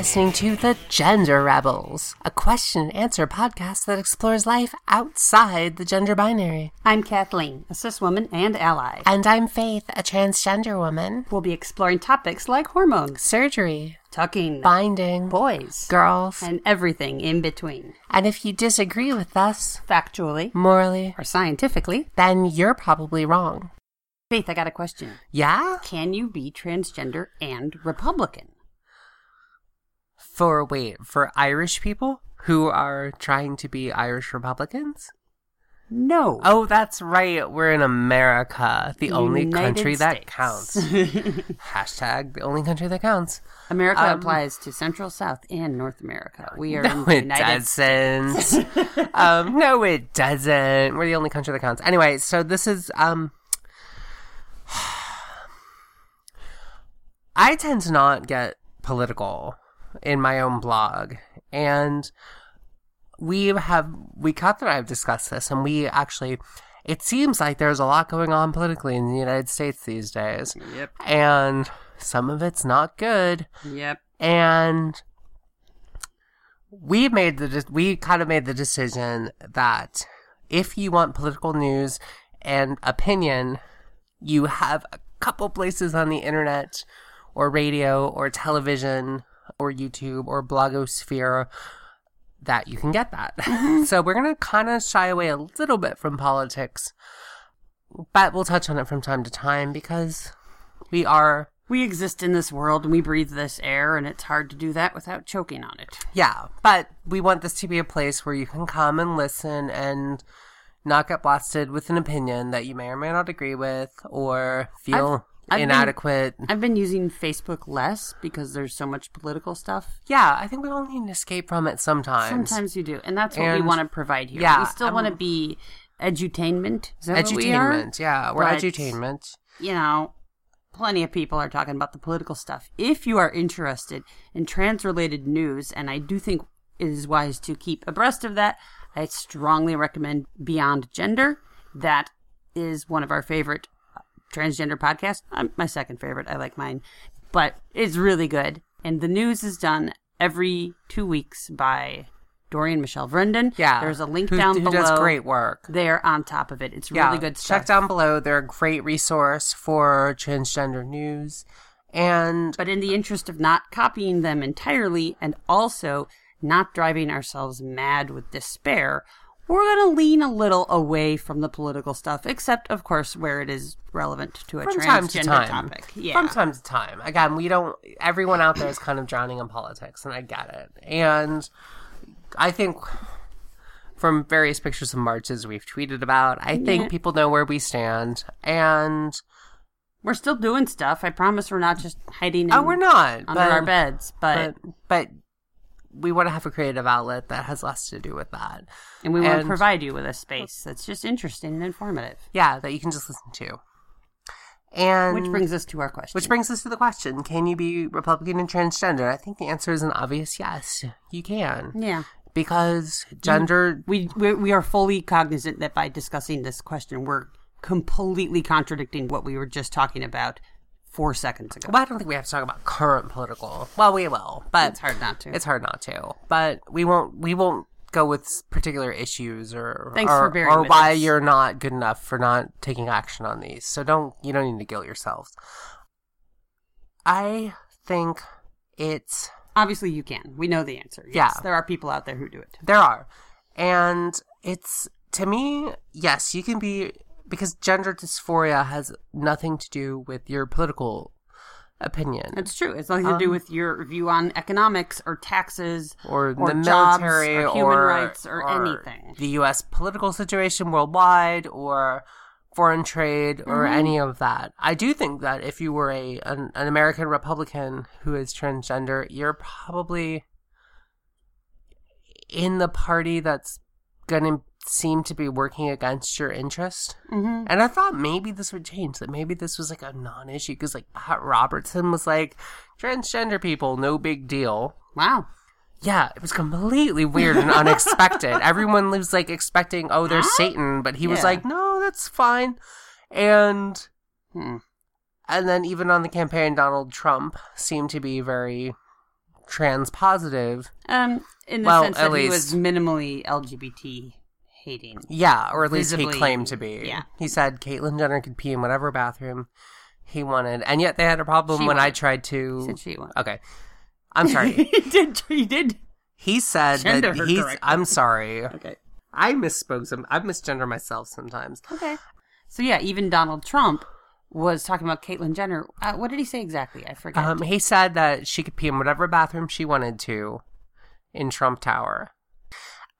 listening to The Gender Rebels, a question and answer podcast that explores life outside the gender binary. I'm Kathleen, a cis woman and ally. And I'm Faith, a transgender woman. We'll be exploring topics like hormones, Surgery, tucking, binding, boys, girls. and everything in between. And if you disagree with us, Factually morally, or scientifically. then you're probably wrong. Faith, I got a question. Yeah? Can you be transgender and Republican? For, wait, for Irish people who are trying to be Irish Republicans? No. Oh, that's right. We're in America, the only United country that counts. Hashtag the only country that counts. America Um, applies to Central, South, and North America. We are No, in the it United doesn't. um, no, it doesn't. We're the only country that counts. Anyway, so this is um. I tend to not get political in my own blog, and we have we Kath and I have discussed this, and we actually. It seems like there's a lot going on politically in the United States these days, Yep. and some of it's not good Yep. and we made the we kind of made the decision that if you want political news and opinion, you have a couple places on the internet or radio or television or YouTube or blogosphere that you can get that. so we're going to kind of shy away a little bit from politics, but we'll touch on it from time to time because we are We exist in this world and we breathe this air, and it's hard to do that without choking on it. Yeah, but we want this to be a place where you can come and listen and not get blasted with an opinion that you may or may not agree with or feel I've been- inadequate. I've been using Facebook less because there's so much political stuff. yeah, I think we all need an escape from it sometimes. Sometimes you do, and that's what we want to provide here. yeah, we still um, want to be edutainment. Is what we are? Edutainment, yeah, we're But- edutainment. You know, plenty of people are talking about the political stuff. If you are interested in trans-related news, and I do think it is wise to keep abreast of that, I strongly recommend Beyond Gender. That is one of our favorite transgender podcasts. Um, my second favorite. I like mine, but it's really good. And the news is done every two weeks by Dorian Michelle Vrenden. Yeah, there's a link who, down who below. does great work. They're on top of it. It's Yeah, really good stuff. check down below. They're a great resource for transgender news. And But in the interest of not copying them entirely and also not driving ourselves mad with despair, we're going to lean a little away from the political stuff, except, of course, where it is relevant to a from transgender time to time. topic. Yeah. From time to time. Again, we don't. Everyone out there is kind of drowning in politics, and I get it. And I think from various pictures of marches we've tweeted about, I think Yeah. people know where we stand. And we're still doing stuff. I promise we're not just hiding oh, in, oh, we're not under but, our beds, but, but but we want to have a creative outlet that has less to do with that. and we want to provide you with a space that's just interesting and informative. Yeah, that you can just listen to. And Which brings us to our question. Which brings us to the question Can you be Republican and transgender? I think the answer is an obvious yes. You can. yeah. Because gender. we, we we are fully cognizant that by discussing this question, we're completely contradicting what we were just talking about four seconds ago. Well, I don't think we have to talk about current political. Well, we will, but It's hard not to. It's hard not to. But we won't. We won't go with particular issues or Thanks or, for or why you're not good enough for not taking action on these. So don't you don't need to guilt yourselves. I think it's Obviously, you can. We know the answer. Yes, Yeah. there are people out there who do it. There are. And it's, to me, yes, you can be, because gender dysphoria has nothing to do with your political opinion It's true. It's nothing to do with your view on economics or taxes or, or the jobs military or or human rights or anything. The U.S. political situation worldwide or foreign trade or Mm-hmm. any of that. I do think that if you were a an, an American Republican who is transgender, you're probably in the party that's going to seem to be working against your interest. Mm-hmm. And I thought maybe this would change, that maybe this was like a non issue because, like, Pat Robertson was like, transgender people, no big deal. Wow. Yeah, it was completely weird and unexpected. Everyone was like expecting, oh, there's Satan, but he was like, no, that's fine. And Hmm. and then even on the campaign, Donald Trump seemed to be very trans positive. Um, in the Well, sense at that he was minimally LGBT hating. Yeah, or at least Visibly, he claimed to be. yeah. He said Caitlyn Jenner could pee in whatever bathroom he wanted, and yet they had a problem She when I tried to. said she won. Okay, I'm sorry. he did. He did. he said Gender that he's. correctly. I'm sorry. Okay. I misspoke. Some. I misgender myself sometimes. Okay. So yeah, even Donald Trump was talking about Caitlyn Jenner. Uh, what did he say exactly? I forget. Um, he said that she could pee in whatever bathroom she wanted to in Trump Tower.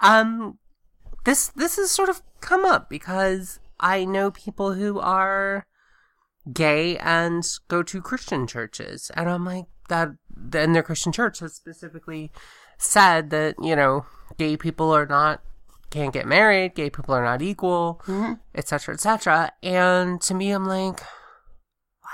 Um, this this has sort of come up because I know people who are gay and go to Christian churches, and I'm like that. Then their Christian church has specifically said that you know gay people are not can't get married, gay people are not equal, mm-hmm. etc., etc. And to me, I'm like,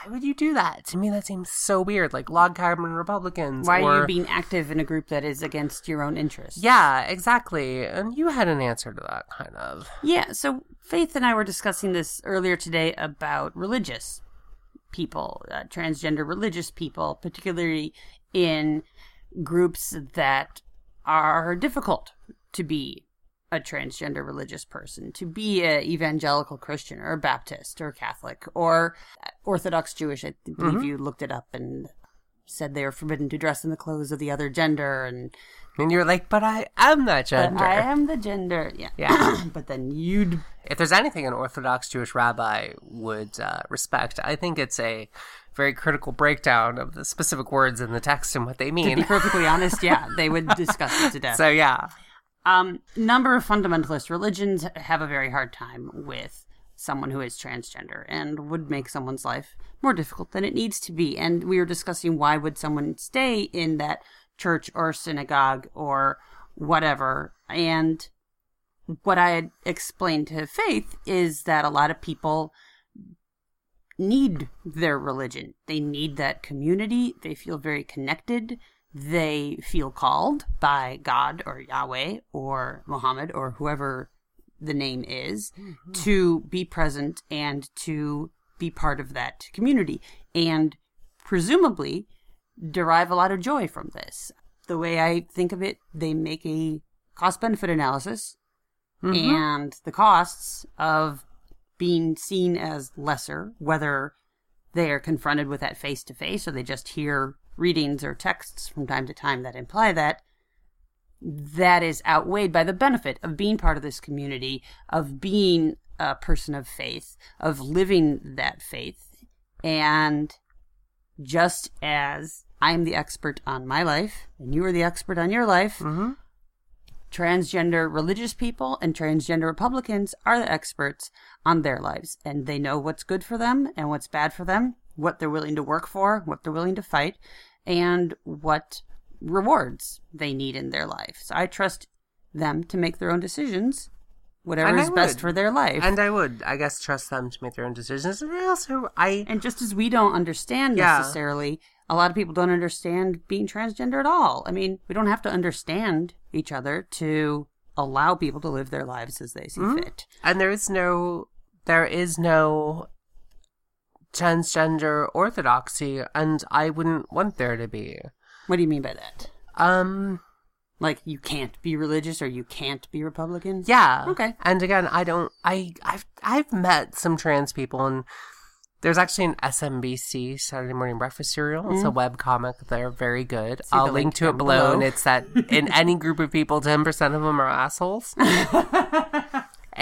why would you do that? To me, that seems so weird. Like log cabin Republicans. Why are you being active in a group that is against your own interests? Yeah, exactly. And you had an answer to that, kind of. Yeah, so Faith and I were discussing this earlier today about religious people, uh, transgender religious people, particularly in groups that are difficult to be a transgender religious person, to be a evangelical Christian or a Baptist or Catholic or Orthodox Jewish. I believe you looked it up and said they are forbidden to dress in the clothes of the other gender and And you're like, but I am that but gender. I am the gender. Yeah. Yeah. but then you'd if there's anything an Orthodox Jewish rabbi would uh, respect, I think it's a very critical breakdown of the specific words in the text and what they mean To be perfectly honest, yeah, they would discuss it to death. so yeah, um, number of fundamentalist religions have a very hard time with someone who is transgender and would make someone's life more difficult than it needs to be. And we were discussing why would someone stay in that church or synagogue or whatever. And what I had explained to Faith is that a lot of people need their religion. They need that community. They feel very connected. They feel called by God or Yahweh or Muhammad or whoever the name is mm-hmm. to be present and to be part of that community. And presumably derive a lot of joy from this. The way I think of it, they make a cost benefit analysis mm-hmm. and the costs of being seen as lesser, whether they are confronted with that face to face or they just hear readings or texts from time to time that imply that, that is outweighed by the benefit of being part of this community, of being a person of faith, of living that faith. And just as I am the expert on my life and you are the expert on your life, Mm-hmm. transgender religious people and transgender Republicans are the experts on their lives, and they know what's good for them and what's bad for them, what they're willing to work for, what they're willing to fight, and what rewards they need in their life. So I trust them to make their own decisions, whatever is best for their life. and I would, I guess, trust them to make their own decisions. And I also, I And just as we don't understand Yeah. necessarily, a lot of people don't understand being transgender at all. I mean, we don't have to understand each other to allow people to live their lives as they see Mm-hmm. fit. and there is no, there is no transgender orthodoxy, and I wouldn't want there to be. What do you mean by that? Um, Like you can't be religious or you can't be Republican? Yeah. Okay. And again, I don't. I I've I've met some trans people, and there's actually an SMBC Saturday Morning Breakfast Cereal. It's a web comic. They're very good. I'll link link to it below, below. and it's that in any group of people, ten percent of them are assholes.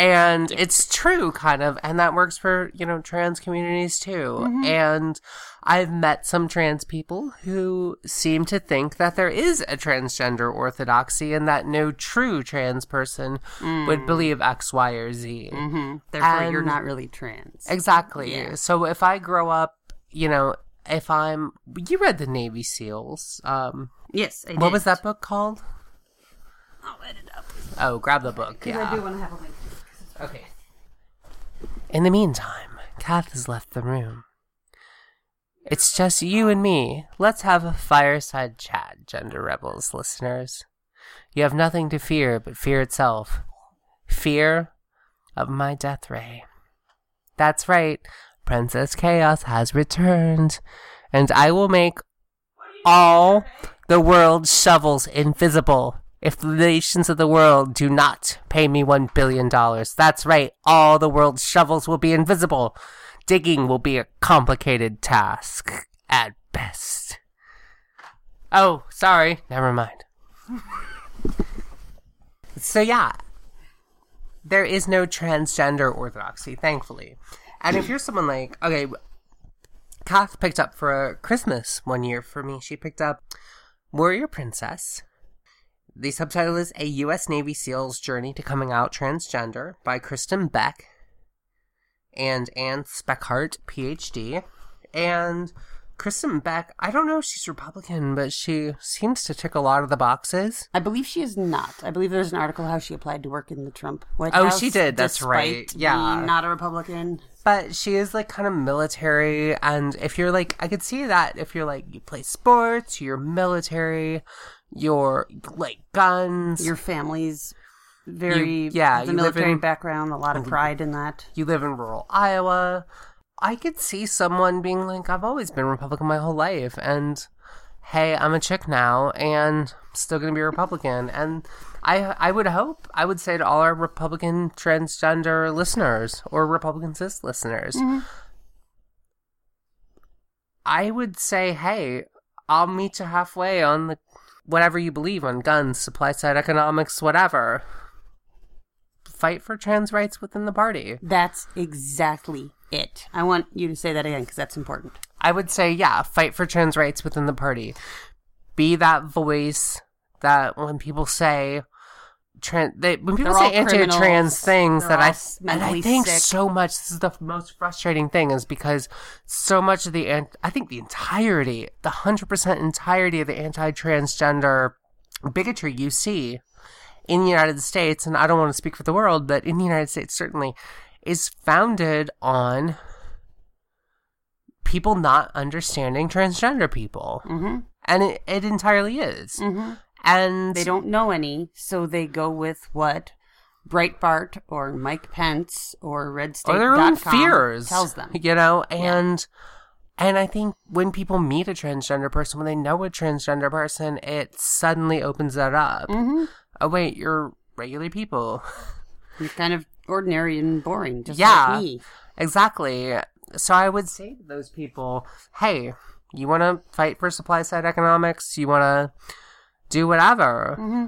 and it's true, kind of, and that works for you know trans communities too. And I've met some trans people who seem to think that there is a transgender orthodoxy and that no true trans person would believe X, Y, or Z. hmm Therefore, you're not really trans. Exactly. Yeah. So if I grow up, you know, if I'm, you read the Navy SEALs. Um, yes, I what was that book called? I'll add it up. Oh, grab the book. Yeah. I do want to have a link. Okay. In the meantime, Kath has left the room. It's just you and me. Let's have a fireside chat, Gender Rebels listeners. You have nothing to fear but fear itself. Fear of my death ray. That's right, Princess Chaos has returned, and I will make all the world's shovels invisible. If the nations of the world do not pay me one billion dollars, that's right, all the world's shovels will be invisible. Digging will be a complicated task at best. Oh, sorry, never mind. so, yeah, there is no transgender orthodoxy, thankfully. And if you're someone like, okay, Kath picked up for Christmas one year for me, she picked up Warrior Princess. The subtitle is A U.S. Navy SEAL's Journey to Coming Out Transgender by Kristin Beck and Anne Speckhard, PhD. And Kristin Beck, I don't know if she's Republican, but she seems to tick a lot of the boxes. I believe she is not. I believe there's an article how she applied to work in the Trump White Oh, House. she did. That's right. Yeah. not a Republican. But she is like kind of military, and if you're like, I could see that if you're like, you play sports, you're military, you're like guns, Your family's very You- yeah, the you live military in- background, a lot of oh, pride in that. you live in rural Iowa. I could see someone being like, I've always been Republican my whole life, and hey, I'm a chick now, and I'm still gonna be a Republican. And I, I would hope, I would say to all our Republican transgender listeners or Republican cis listeners, mm-hmm. I would say, hey, I'll meet you halfway on the whatever you believe on guns, supply side economics, whatever. Fight for trans rights within the party. That's exactly it. I want you to say that again because that's important. I would say, yeah, fight for trans rights within the party. Be that voice that when people say trans, they, when people They're say anti-trans things, They're that I and I think sick. so much. This is the most frustrating thing, is because so much of the I think the entirety, the hundred percent entirety of the anti-transgender bigotry you see in the United States, and I don't want to speak for the world, but in the United States certainly, is founded on people not understanding transgender people. hmm And it, it entirely is. hmm And They don't know any, so they go with what Breitbart or Mike Pence or RedState or their own fears tells them. You know, and and I think when people meet a transgender person, when they know a transgender person, it suddenly opens that up. hmm Oh wait, you're regular people. You're kind of ordinary and boring, just Yeah. like me. Exactly. So I would say to those people, hey, you want to fight for supply side economics? You want to do whatever? hmm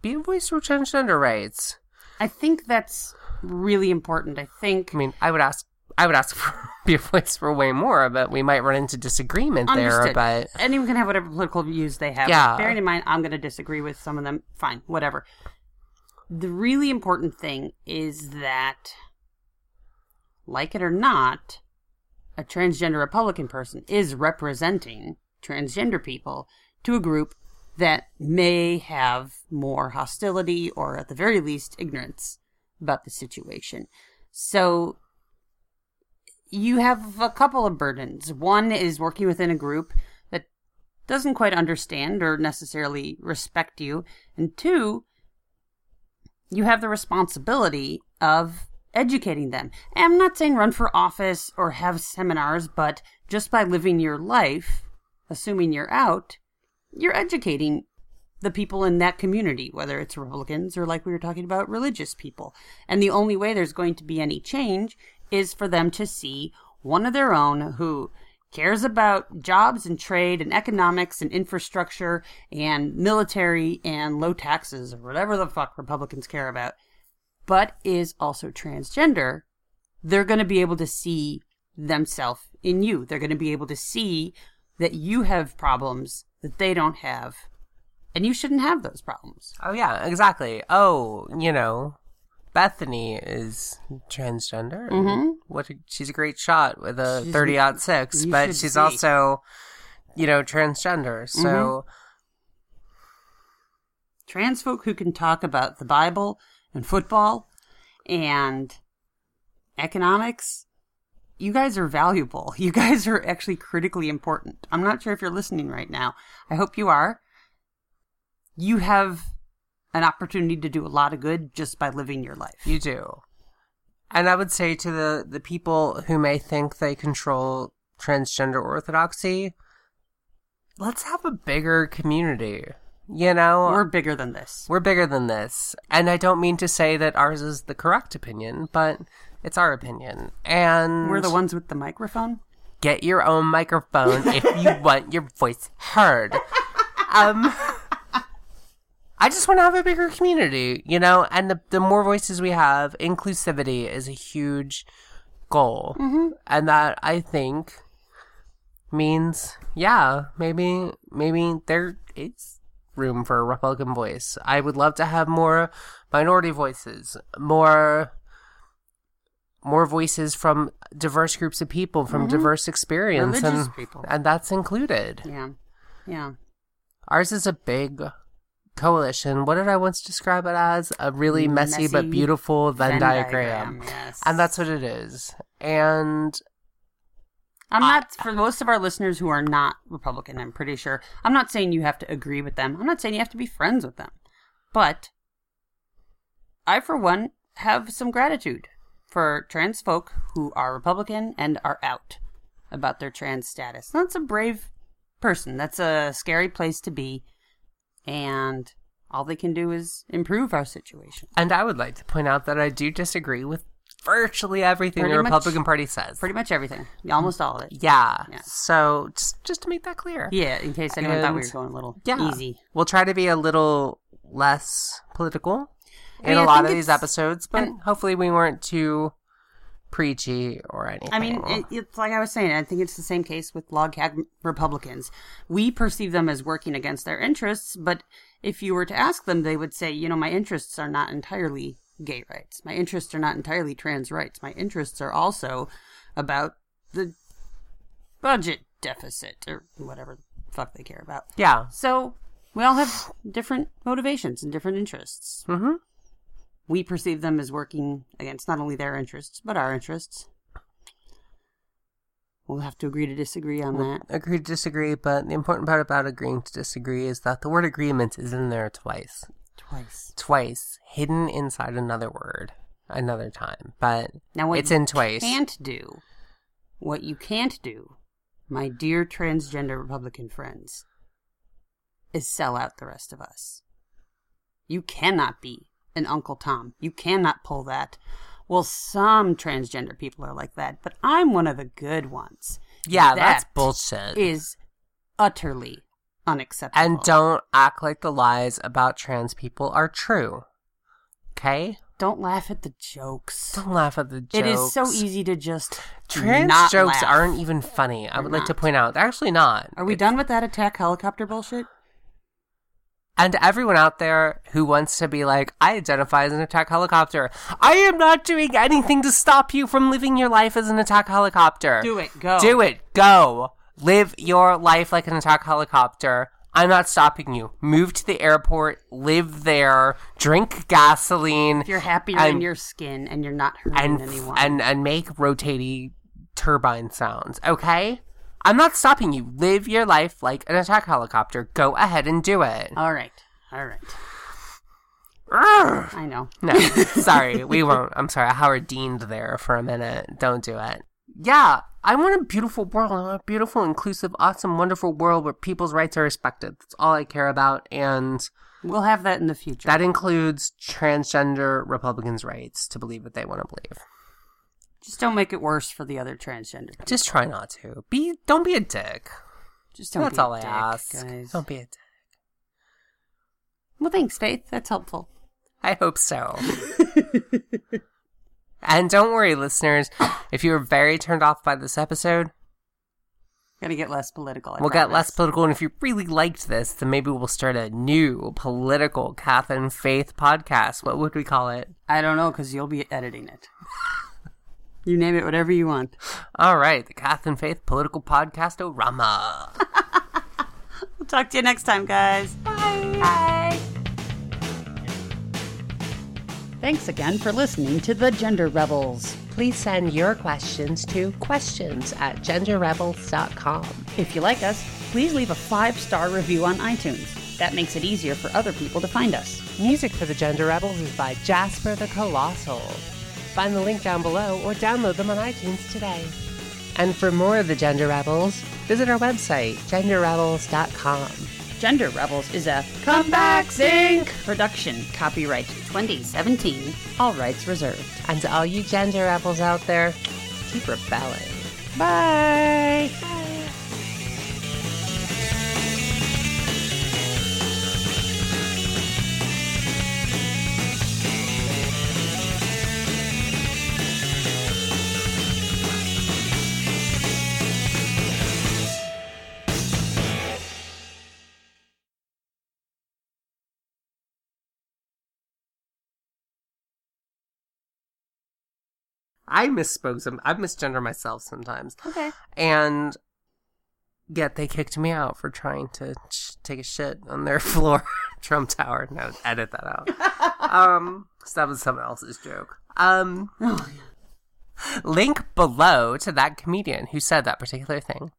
Be a voice for transgender rights. I think that's really important. I think I mean, I would ask, I would ask for be a voice for way more, but we might run into disagreement there. But anyone can have whatever political views they have. Yeah. Bearing in mind, I'm going to disagree with some of them. Fine, whatever. The really important thing is that, like it or not, a transgender Republican person is representing transgender people to a group that may have more hostility or, at the very least, ignorance about the situation. So you have a couple of burdens. One is working within a group that doesn't quite understand or necessarily respect you. And two, you have the responsibility of educating them. And I'm not saying run for office or have seminars, but just by living your life, assuming you're out, you're educating the people in that community, whether it's Republicans or like we were talking about, religious people. And the only way there's going to be any change is for them to see one of their own who cares about jobs and trade and economics and infrastructure and military and low taxes or whatever the fuck Republicans care about, but is also transgender. They're going to be able to see themselves in you. They're going to be able to see that you have problems that they don't have. And you shouldn't have those problems. oh yeah, exactly. Oh, you know, Bethany is transgender. Mhm. What a, she's a great shot with a She's- thirty aught six, but she's see. Mm-hmm. also, you know, transgender. So Trans folk who can talk about the Bible and football and economics, you guys are valuable. You guys are actually critically important. I'm not sure if you're listening right now. I hope you are. You have an opportunity to do a lot of good just by living your life. You do. And I would say to the, the people who may think they control transgender orthodoxy, let's have a bigger community. You know, We're bigger than this. We're bigger than this. And I don't mean to say that ours is the correct opinion, but it's our opinion. And We're the ones with the microphone. get your own microphone if you want your voice heard. Um I just want to have a bigger community, you know, and the, the more voices we have, inclusivity is a huge goal. And that I think means, yeah, maybe, maybe there is room for a Republican voice. I would love to have more minority voices, more more voices from diverse groups of people from mm-hmm. diverse experience Religious and people. and that's included. Yeah. Yeah. Ours is a big coalition. What did I once describe it as? A really mm, messy, but beautiful Venn, Venn diagram. Yes. And that's what it is. And I'm not for most of our listeners who are not Republican. I'm pretty sure. I'm not saying you have to agree with them. I'm not saying you have to be friends with them. But I, for one, have some gratitude for trans folk who are Republican and are out about their trans status. That's a brave person. That's a scary place to be, and all they can do is improve our situation. and I would like to point out that I do disagree with virtually everything Pretty the much- Republican Party says. Pretty much everything, almost all of it. yeah. Yeah. So just just to make that clear. Yeah, in case anyone thought we were going a little Yeah. easy. We'll try to be a little less political in mean, a I lot of these episodes, but and- hopefully we weren't too preachy or anything. I mean, it, it's like I was saying. I think it's the same case with log cabin Republicans. We perceive them as working against their interests, but if you were to ask them, they would say, you know, my interests are not entirely gay rights. My interests are not entirely trans rights. My interests are also about the budget deficit or whatever the fuck they care about. yeah. So we all have different motivations and different interests. Mhm. We perceive them as working against not only their interests, but our interests. We'll have to agree to disagree on that. Agree to disagree, but the important part about agreeing to disagree is that the word agreement is in there twice. Twice. Twice, hidden inside another word, another time. But Now, what it's in twice. can't do, what you can't do, my dear transgender Republican friends, is sell out the rest of us. You cannot be an Uncle Tom. You cannot pull that. Well, some transgender people are like that, but I'm one of the good ones. Yeah, that's bullshit. Is utterly unacceptable. and don't act like the lies about trans people are true. Okay? don't laugh at the jokes. Don't laugh at the jokes. It is so easy to just Trans not jokes laugh. aren't even funny. I would like to point out. They're actually not. Are we done with that attack helicopter bullshit? And everyone out there who wants to be like, I identify as an attack helicopter. I am not doing anything to stop you from living your life as an attack helicopter. Do it. Go. Do it. Go. Live your life like an attack helicopter. I'm not stopping you. Move to the airport, live there, drink gasoline, If you're happier And- in your skin and you're not hurting and anyone. and and make rotating turbine sounds. Okay? I'm not stopping you. Live your life like an attack helicopter. Go ahead and do it. all right. All right. I know. No, sorry, we won't. I'm sorry. I Howard Deaned there for a minute. Don't do it. Yeah, I want a beautiful world. I want a beautiful, inclusive, awesome, wonderful world where people's rights are respected. That's all I care about, and We'll have that in the future. that includes transgender Republicans' rights to believe what they want to believe. Just don't make it worse for the other transgender. people. Just try not to be. Don't be a dick. Just don't. That's be a all I dick, ask. Guys. Don't be a dick. Well, thanks, Faith. That's helpful. I hope so. and don't worry, listeners. If you were very turned off by this episode, Gotta get less political. I we'll get less political. And if you really liked this, then maybe we'll start a new political Kath and Faith podcast. What would we call it? I don't know because you'll be editing it. you name it whatever you want. All right, the Kath and Faith political podcast Orama. We'll talk to you next time, guys. Bye. Bye. Thanks again for listening to the Gender Rebels. Please send your questions to questions at genderrebels.com. If you like us, please leave a five star review on iTunes. That makes it easier for other people to find us. Music for the Gender Rebels is by Jasper the Colossal. Find the link down below or download them on iTunes today. And for more of the Gender Rebels, visit our website, genderrebels.com. Gender Rebels is a Comeback Sync production. Copyright 2017. All rights reserved. And to all you gender rebels out there, keep rebelling. Bye. I misspoke some. I misgender myself sometimes. Okay. And yet they kicked me out for trying to sh- take a shit on their floor, Trump Tower. No, edit that out. um, so that was someone else's joke. Um, link below to that comedian who said that particular thing.